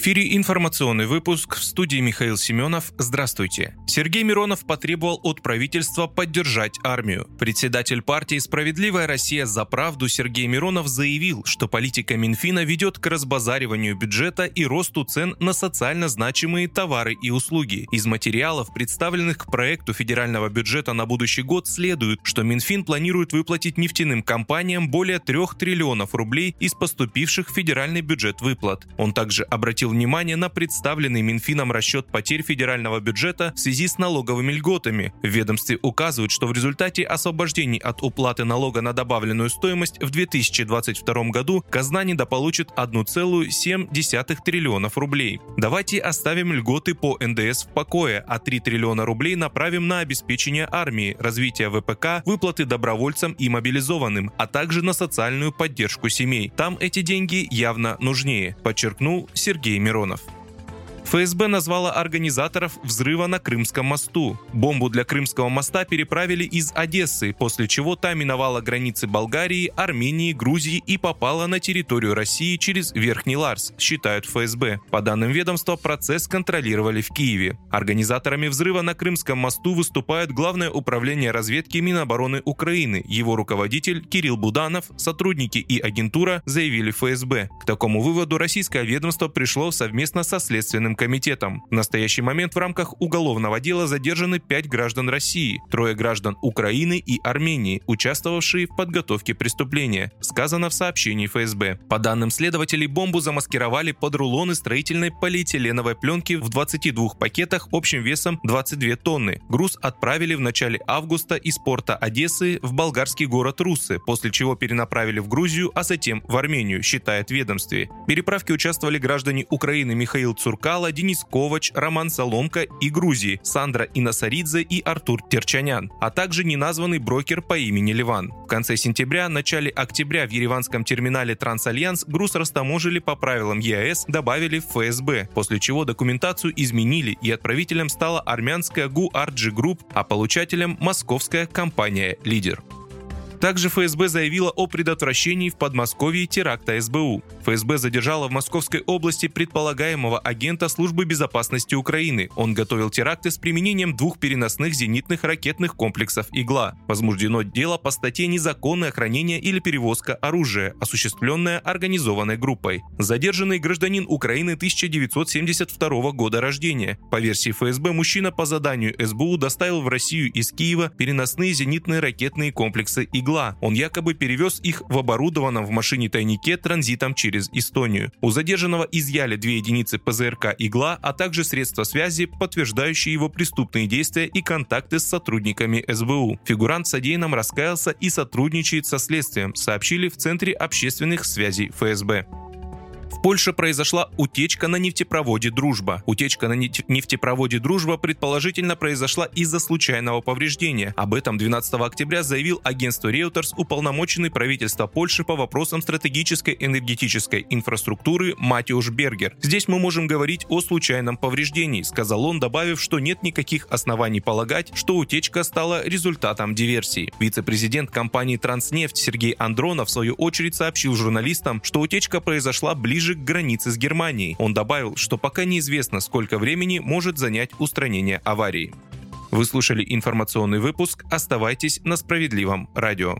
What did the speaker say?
Эфире информационный выпуск в студии Михаил Семенов. Здравствуйте. Сергей Миронов потребовал от правительства поддержать армию. Председатель партии «Справедливая Россия за правду» Сергей Миронов заявил, что политика Минфина ведет к разбазариванию бюджета и росту цен на социально значимые товары и услуги. Из материалов, представленных к проекту федерального бюджета на будущий год, следует, что Минфин планирует выплатить нефтяным компаниям более 3 триллионов рублей из поступивших в федеральный бюджет выплат. Он также обратил обратил внимание на представленный Минфином расчет потерь федерального бюджета в связи с налоговыми льготами. В ведомстве указывают, что в результате освобождений от уплаты налога на добавленную стоимость в 2022 году казна недополучит 1,7 триллионов рублей. Давайте оставим льготы по НДС в покое, а 3 триллиона рублей направим на обеспечение армии, развитие ВПК, выплаты добровольцам и мобилизованным, а также на социальную поддержку семей. Там эти деньги явно нужнее, подчеркнул Сергей Миронов. ФСБ назвала организаторов взрыва на Крымском мосту. Бомбу для Крымского моста переправили из Одессы, после чего та миновала границы Болгарии, Армении, Грузии и попала на территорию России через Верхний Ларс, считают ФСБ. По данным ведомства, процесс контролировали в Киеве. Организаторами взрыва на Крымском мосту выступает Главное управление разведки Минобороны Украины. Его руководитель Кирилл Буданов, сотрудники и агентура заявили ФСБ. К такому выводу российское ведомство пришло совместно со Следственным комитетом. В настоящий момент в рамках уголовного дела задержаны пять граждан России, трое граждан Украины и Армении, участвовавшие в подготовке преступления, сказано в сообщении ФСБ. По данным следователей, бомбу замаскировали под рулоны строительной полиэтиленовой пленки в 22 пакетах общим весом 22 тонны. Груз отправили в начале августа из порта Одессы в болгарский город Русы, после чего перенаправили в Грузию, а затем в Армению, считает ведомстве. В переправке участвовали граждане Украины Михаил Цуркало, Денис Ковач, Роман Соломка и Грузии, Сандро Инасаридзе и Артур Терчанян, а также неназванный брокер по имени Леван. В конце сентября, начале октября в ереванском терминале Трансальянс груз растаможили по правилам ЕАЭС, добавили в ФСБ, после чего документацию изменили и отправителем стала армянская GU AR G Group, а получателем московская компания «Лидер». Также ФСБ заявила о предотвращении в Подмосковье теракта СБУ. ФСБ задержала в Московской области предполагаемого агента Службы безопасности Украины. Он готовил теракты с применением двух переносных зенитных ракетных комплексов «Игла». Возбуждено дело по статье «Незаконное хранение или перевозка оружия», осуществленное организованной группой. Задержанный гражданин Украины 1972 года рождения. По версии ФСБ, мужчина по заданию СБУ доставил в Россию из Киева переносные зенитные ракетные комплексы «Игла» игла. Он якобы перевез их в оборудованном в машине-тайнике транзитом через Эстонию. У задержанного изъяли две единицы ПЗРК «Игла», а также средства связи, подтверждающие его преступные действия и контакты с сотрудниками СБУ. Фигурант содеянным раскаялся и сотрудничает со следствием, сообщили в Центре общественных связей ФСБ. Польше произошла утечка на нефтепроводе «Дружба». Утечка на нефтепроводе «Дружба» предположительно произошла из-за случайного повреждения. Об этом 12 октября заявил агентство Reuters уполномоченный правительства Польши по вопросам стратегической энергетической инфраструктуры Матиуш Бергер. «Здесь мы можем говорить о случайном повреждении», сказал он, добавив, что нет никаких оснований полагать, что утечка стала результатом диверсии. Вице-президент компании «Транснефть» Сергей Андронов в свою очередь сообщил журналистам, что утечка произошла ближе ближе к границе с Германией. Он добавил, что пока неизвестно, сколько времени может занять устранение аварии. Вы слушали информационный выпуск. Оставайтесь на справедливом радио.